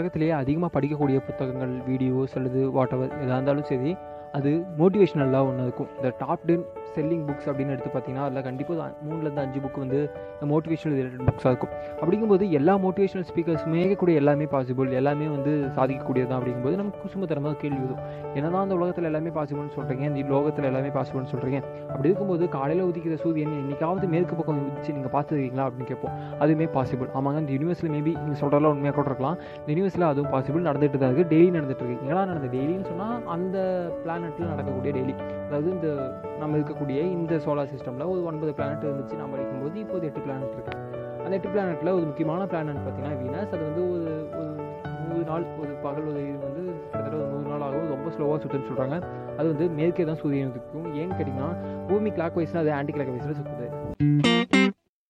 உலகத்திலேயே அதிகமாக படிக்கக்கூடிய புத்தகங்கள் வீடியோஸ் அல்லது வாட் எவர் எதாக இருந்தாலும் சரி அது மோட்டிவேஷ்னலாக ஒன்று இருக்கும். இந்த டாப் டென் செல்லிங் புக்ஸ் அப்படின்னு எடுத்து பார்த்தீங்கன்னா அதில் கண்டிப்பாக மூணுலேருந்து அஞ்சு புக் வந்து மோட்டிவேஷனல் ரிலேட்டட் புக்ஸாக இருக்கும். அப்படிங்கும்போது எல்லா மோட்டிவேஷனல் ஸ்பீக்கர்ஸுமே கூட எல்லாமே பாசிபிள் எல்லாமே வந்து சாதிக்கக்கூடியது தான் அப்படிங்கும்போது நமக்கு குசுமத்தரமாக கேள்வி வரும். என்னதான் அந்த உலகத்தில் எல்லாமே பாசிபிள்னு சொல்கிறீங்க இந்த லோகத்தில் எல்லாமே பாசிபிள்னு சொல்கிறீங்க அப்படி இருக்கும்போது காலையில் உதிக்கிற சூரியன் என்னைக்காவது மேற்கு பக்கம் உதிச்சு நீங்கள் பார்த்துருக்கீங்களா அப்படின்னு கேட்போம். அதுவுமே பாசிபிள் ஆமாங்க இந்த யூனிவர்ஸில் மேபி நீங்கள் சொல்கிறதெல்லாம் உண்மையாக கூட இருக்கலாம். இந்த யூனிவர்ஸில் அதுவும் பாசிபிள் நடந்துட்டு தான் இருக்குது டெய்லி நடந்துட்டு இருக்கு. ஏன்னா நடந்தது? டெய்லின்னு சொன்னால் அந்த பிளானட்டில் நடக்கக்கூடிய டெய்லி அதாவது இந்த நம்ம இருக்கக்கூடிய இந்த சோலார் சிஸ்டமில் ஒரு ஒன்பது பிளானட் இருந்துச்சு. நம்ம படிக்கும்போது இப்போது எட்டு பிளானட் இருக்குது அந்த எட்டு பிளானட்டில் ஒரு முக்கியமான பிளானட் பார்த்தீங்கன்னா வீனஸ் அது வந்து ஒரு ஒரு நூறு நாள் ஒரு பகல் ஒரு இது வந்து கிட்டத்தட்ட ஒரு நூறு நாள் ஆகும். ரொம்ப ஸ்லோவாக சுற்றுன்னு சொல்கிறாங்க அது வந்து மேற்கே தான் சூரியன் இருக்கும். ஏன்னு கேட்டிங்கன்னா பூமி கிளாக் வைஸ்னால் அது ஆன்டி கிளாக் வைஸில் சுற்றுது